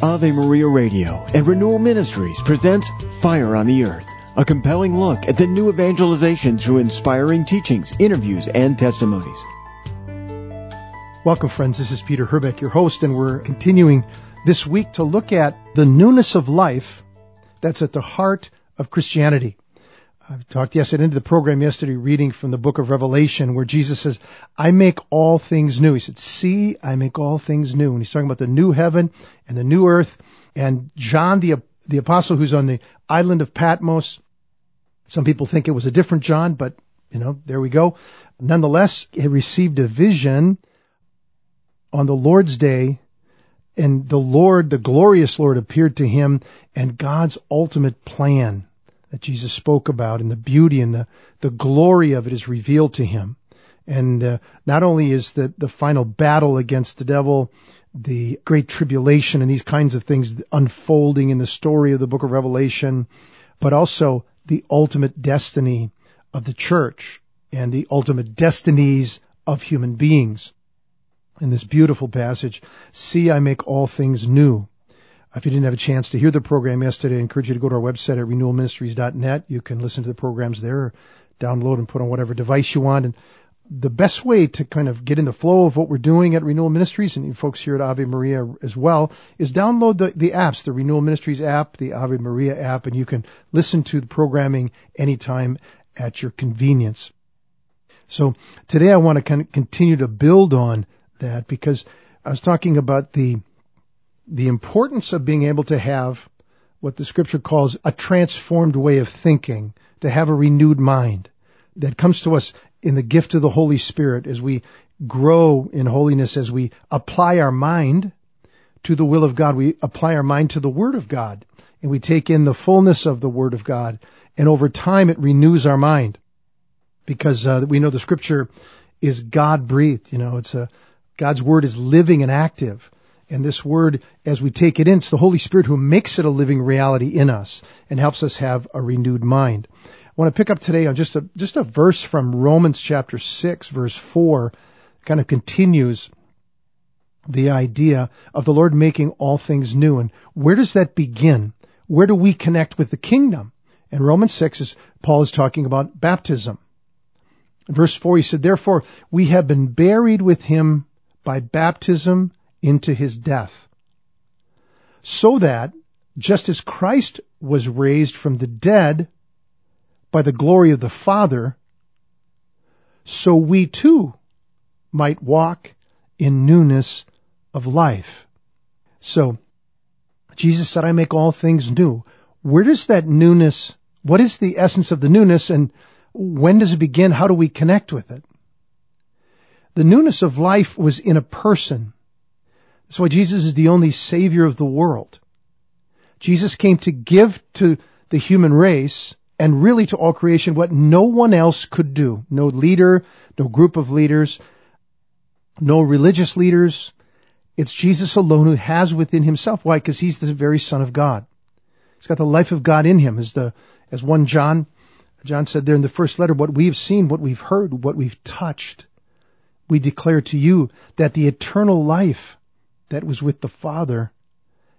Ave Maria Radio and Renewal Ministries presents Fire on the Earth, a compelling look at the new evangelization through inspiring teachings, interviews, and testimonies. Welcome, friends. This is Peter Herbeck, your host, and we're continuing this week to look at the newness of life that's at the heart of Christianity. I talked yesterday into the program yesterday reading from the book of Revelation where Jesus says, I make all things new. He said, see, I make all things new. And he's talking about the new heaven and the new earth. And John, the, the apostle who's on the island of Patmos, some people think it was a different John, but you know, there we go. Nonetheless, he received a vision on the Lord's day and the Lord, the glorious Lord appeared to him and God's ultimate plan that Jesus spoke about and the beauty and the, the glory of it is revealed to him. And uh, not only is the, the final battle against the devil, the great tribulation and these kinds of things unfolding in the story of the book of Revelation, but also the ultimate destiny of the church and the ultimate destinies of human beings. In this beautiful passage, see I make all things new. If you didn't have a chance to hear the program yesterday, I encourage you to go to our website at renewalministries.net. You can listen to the programs there, download and put on whatever device you want. And the best way to kind of get in the flow of what we're doing at Renewal Ministries and you folks here at Ave Maria as well is download the, the apps, the Renewal Ministries app, the Ave Maria app, and you can listen to the programming anytime at your convenience. So today I want to kind of continue to build on that because I was talking about the the importance of being able to have what the scripture calls a transformed way of thinking, to have a renewed mind that comes to us in the gift of the Holy Spirit as we grow in holiness, as we apply our mind to the will of God. We apply our mind to the Word of God and we take in the fullness of the Word of God. And over time it renews our mind because uh, we know the scripture is God breathed. You know, it's a, God's Word is living and active. And this word, as we take it in, it's the Holy Spirit who makes it a living reality in us and helps us have a renewed mind. I want to pick up today on just a, just a verse from Romans chapter 6 verse 4 kind of continues the idea of the Lord making all things new. And where does that begin? Where do we connect with the kingdom? And Romans 6 is, Paul is talking about baptism. verse 4 he said, therefore we have been buried with him by baptism into his death. So that, just as Christ was raised from the dead by the glory of the Father, so we too might walk in newness of life. So, Jesus said, I make all things new. Where does that newness, what is the essence of the newness and when does it begin? How do we connect with it? The newness of life was in a person, that's why Jesus is the only savior of the world. Jesus came to give to the human race and really to all creation what no one else could do. No leader, no group of leaders, no religious leaders. It's Jesus alone who has within himself. Why? Because he's the very son of God. He's got the life of God in him as the, as one John, John said there in the first letter, what we've seen, what we've heard, what we've touched, we declare to you that the eternal life that was with the Father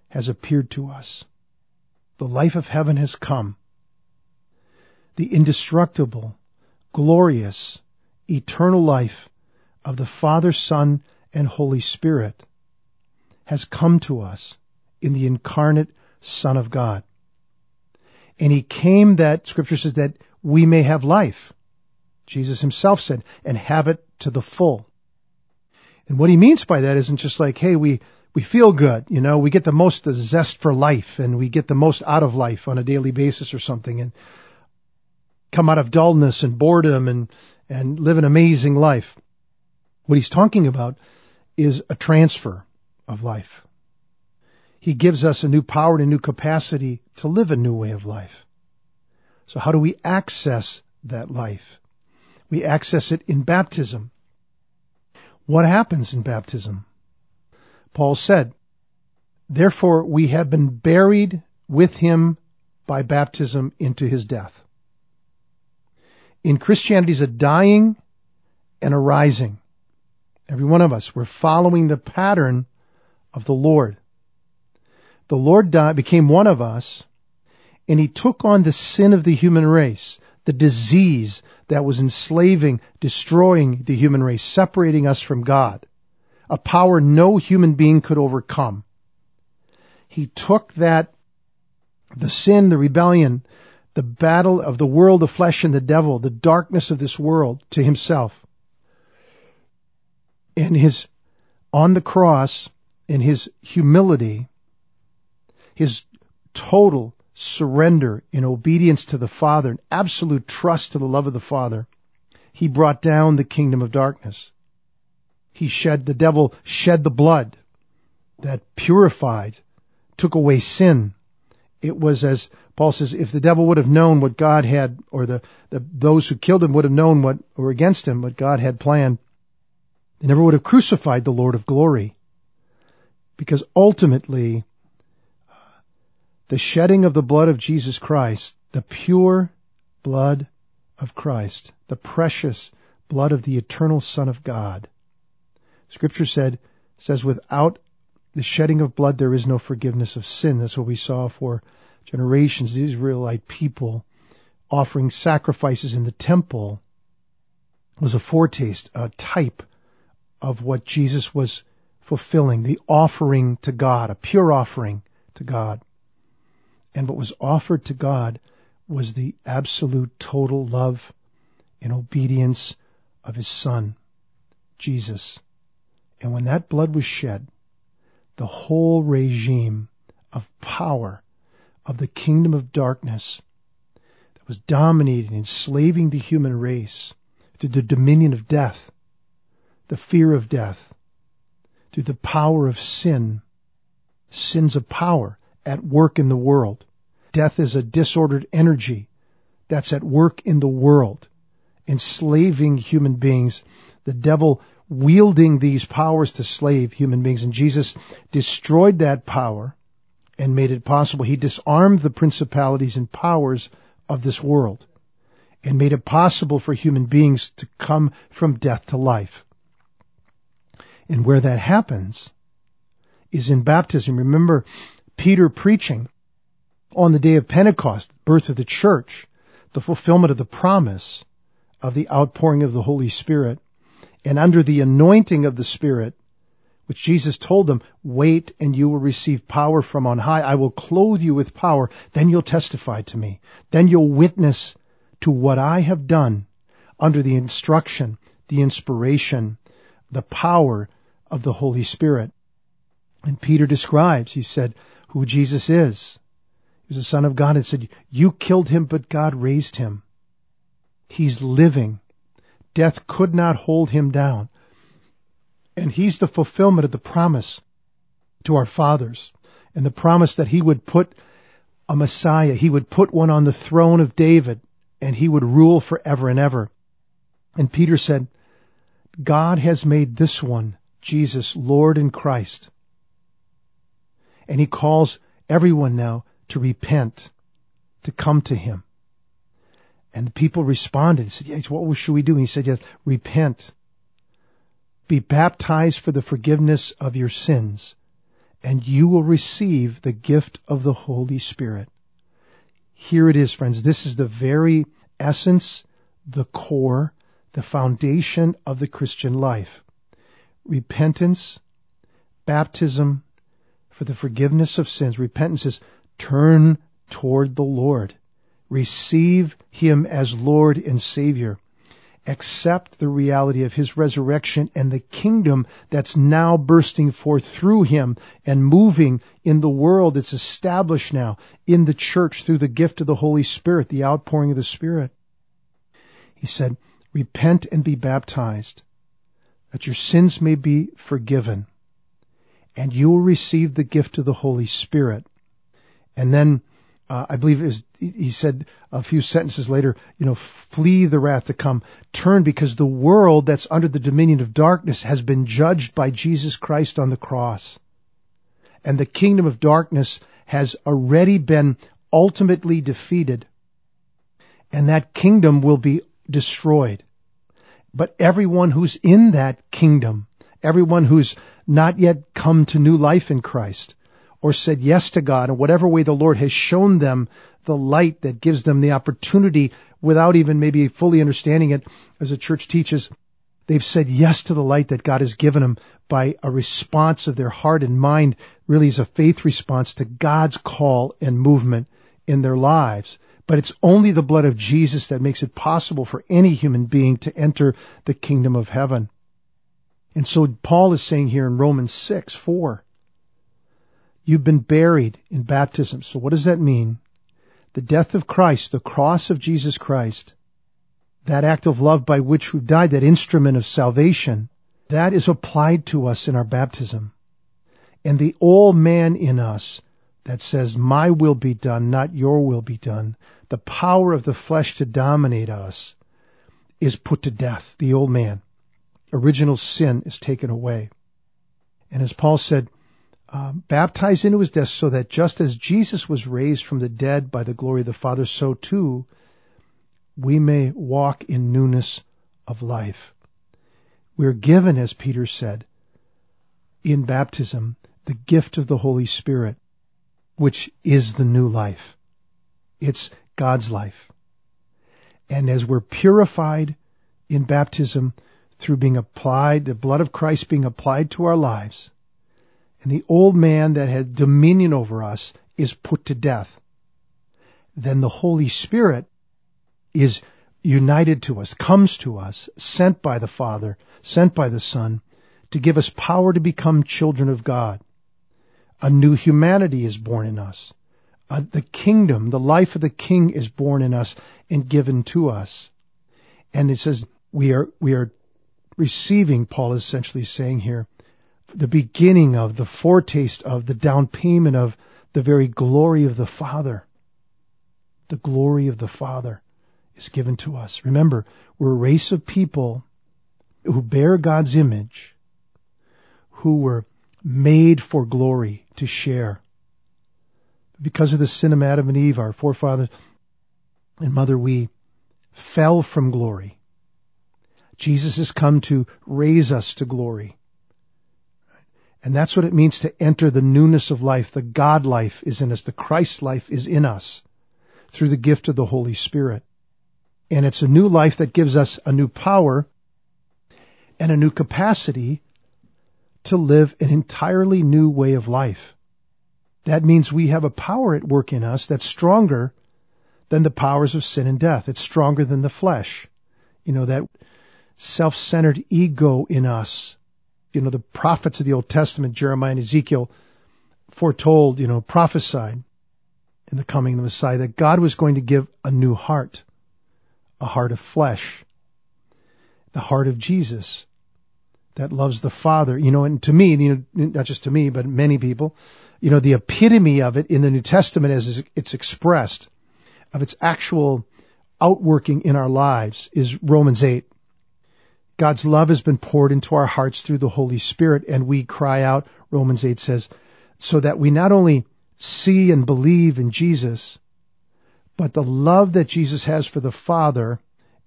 has appeared to us. The life of heaven has come. The indestructible, glorious, eternal life of the Father, Son, and Holy Spirit has come to us in the incarnate Son of God. And he came that, scripture says, that we may have life. Jesus himself said, and have it to the full. And what he means by that isn't just like, hey, we, we feel good, you know, we get the most the zest for life and we get the most out of life on a daily basis or something and come out of dullness and boredom and, and live an amazing life. What he's talking about is a transfer of life. He gives us a new power and a new capacity to live a new way of life. So how do we access that life? We access it in baptism. What happens in baptism? Paul said, Therefore we have been buried with him by baptism into his death. In Christianity is a dying and a rising. Every one of us, we're following the pattern of the Lord. the Lord died, became one of us, and he took on the sin of the human race, the disease that was enslaving, destroying the human race, separating us from God, a power no human being could overcome. He took that, the sin, the rebellion, the battle of the world, the flesh, and the devil, the darkness of this world to himself. And his, on the cross, in his humility, his total surrender in obedience to the Father, and absolute trust to the love of the Father, he brought down the kingdom of darkness. He shed, the devil shed the blood that purified, took away sin. It was as Paul says, if the devil would have known what God had, or the, the those who killed him would have known what were against him, what God had planned, they never would have crucified the Lord of glory. Because ultimately, the shedding of the blood of Jesus Christ, the pure blood of Christ, the precious blood of the eternal Son of God. Scripture said, says without the shedding of blood there is no forgiveness of sin. That's what we saw for generations, the Israelite people offering sacrifices in the temple was a foretaste, a type of what Jesus was fulfilling, the offering to God, a pure offering to God. And what was offered to God was the absolute total love and obedience of his son, Jesus. And when that blood was shed, the whole regime of power of the kingdom of darkness that was dominating, enslaving the human race through the dominion of death, the fear of death, through the power of sin, sins of power at work in the world. Death is a disordered energy that's at work in the world, enslaving human beings. The devil wielding these powers to slave human beings. And Jesus destroyed that power and made it possible. He disarmed the principalities and powers of this world and made it possible for human beings to come from death to life. And where that happens is in baptism. Remember Peter preaching on the day of Pentecost, birth of the church, the fulfillment of the promise of the outpouring of the Holy Spirit. And under the anointing of the Spirit, which Jesus told them, wait and you will receive power from on high. I will clothe you with power. Then you'll testify to me. Then you'll witness to what I have done under the instruction, the inspiration, the power of the Holy Spirit. And Peter describes, he said, who Jesus is. He was the Son of God and said, you killed him, but God raised him. He's living. Death could not hold him down. And he's the fulfillment of the promise to our fathers and the promise that he would put a Messiah, he would put one on the throne of David and he would rule forever and ever. And Peter said, God has made this one, Jesus, Lord and Christ. And he calls everyone now to repent, to come to him. And the people responded and said, yes, what should we do? And he said, yes, repent be baptized for the forgiveness of your sins, and you will receive the gift of the Holy Spirit. Here it is, friends. This is the very essence, the core, the foundation of the Christian life. Repentance, baptism for the forgiveness of sins. Repentance is turn toward the Lord. Receive Him as Lord and Savior accept the reality of his resurrection and the kingdom that's now bursting forth through him and moving in the world. It's established now in the church through the gift of the Holy Spirit, the outpouring of the Spirit. He said, repent and be baptized that your sins may be forgiven and you will receive the gift of the Holy Spirit. And then uh, I believe was, he said a few sentences later, you know, flee the wrath to come, turn because the world that's under the dominion of darkness has been judged by Jesus Christ on the cross. And the kingdom of darkness has already been ultimately defeated. And that kingdom will be destroyed. But everyone who's in that kingdom, everyone who's not yet come to new life in Christ, or said yes to God in whatever way the Lord has shown them the light that gives them the opportunity without even maybe fully understanding it as the church teaches. They've said yes to the light that God has given them by a response of their heart and mind, really is a faith response to God's call and movement in their lives. But it's only the blood of Jesus that makes it possible for any human being to enter the kingdom of heaven. And so Paul is saying here in Romans 6, 4, you've been buried in baptism. So what does that mean? The death of Christ, the cross of Jesus Christ, that act of love by which we've died, that instrument of salvation, that is applied to us in our baptism. And the old man in us that says, my will be done, not your will be done, the power of the flesh to dominate us is put to death, the old man original sin is taken away. And as Paul said, um, baptized into his death so that just as Jesus was raised from the dead by the glory of the Father, so too we may walk in newness of life. We're given, as Peter said, in baptism, the gift of the Holy Spirit, which is the new life. It's God's life. And as we're purified in baptism, through being applied, the blood of Christ being applied to our lives, and the old man that had dominion over us is put to death, then the Holy Spirit is united to us, comes to us, sent by the Father, sent by the Son, to give us power to become children of God. A new humanity is born in us. Uh, the kingdom, the life of the king is born in us and given to us. And it says we are, we are receiving, Paul is essentially saying here, the beginning of, the foretaste of, the down payment of the very glory of the Father. The glory of the Father is given to us. Remember, we're a race of people who bear God's image, who were made for glory to share. Because of the sin of Adam and Eve, our forefathers and mother, we fell from glory. Jesus has come to raise us to glory. And that's what it means to enter the newness of life. The God life is in us. The Christ life is in us through the gift of the Holy Spirit. And it's a new life that gives us a new power and a new capacity to live an entirely new way of life. That means we have a power at work in us that's stronger than the powers of sin and death. It's stronger than the flesh. You know, that self-centered ego in us. You know, the prophets of the Old Testament, Jeremiah and Ezekiel, foretold, you know, prophesied in the coming of the Messiah that God was going to give a new heart, a heart of flesh, the heart of Jesus that loves the Father. You know, and to me, you know, not just to me, but many people, you know, the epitome of it in the New Testament as it's expressed, of its actual outworking in our lives is Romans 8. God's love has been poured into our hearts through the Holy Spirit, and we cry out, Romans 8 says, so that we not only see and believe in Jesus, but the love that Jesus has for the Father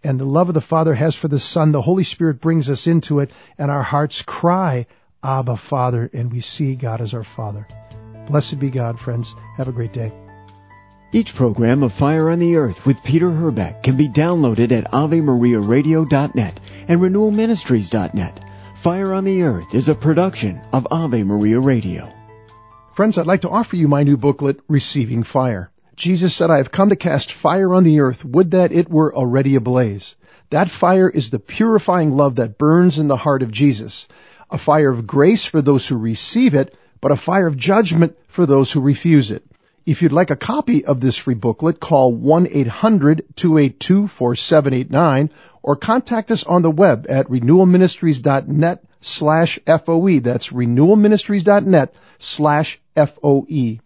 and the love of the Father has for the Son, the Holy Spirit brings us into it, and our hearts cry, Abba, Father, and we see God as our Father. Blessed be God, friends. Have a great day. Each program of Fire on the Earth with Peter Herbeck can be downloaded at AveMariaRadio.net and renewalministries.net. Fire on the Earth is a production of Ave Maria Radio. Friends, I'd like to offer you my new booklet, Receiving Fire. Jesus said, I have come to cast fire on the earth. Would that it were already ablaze. That fire is the purifying love that burns in the heart of Jesus. A fire of grace for those who receive it, but a fire of judgment for those who refuse it. If you'd like a copy of this free booklet, call 1-800-282-4789 or contact us on the web at renewalministries.net slash FOE. That's renewalministries.net slash FOE.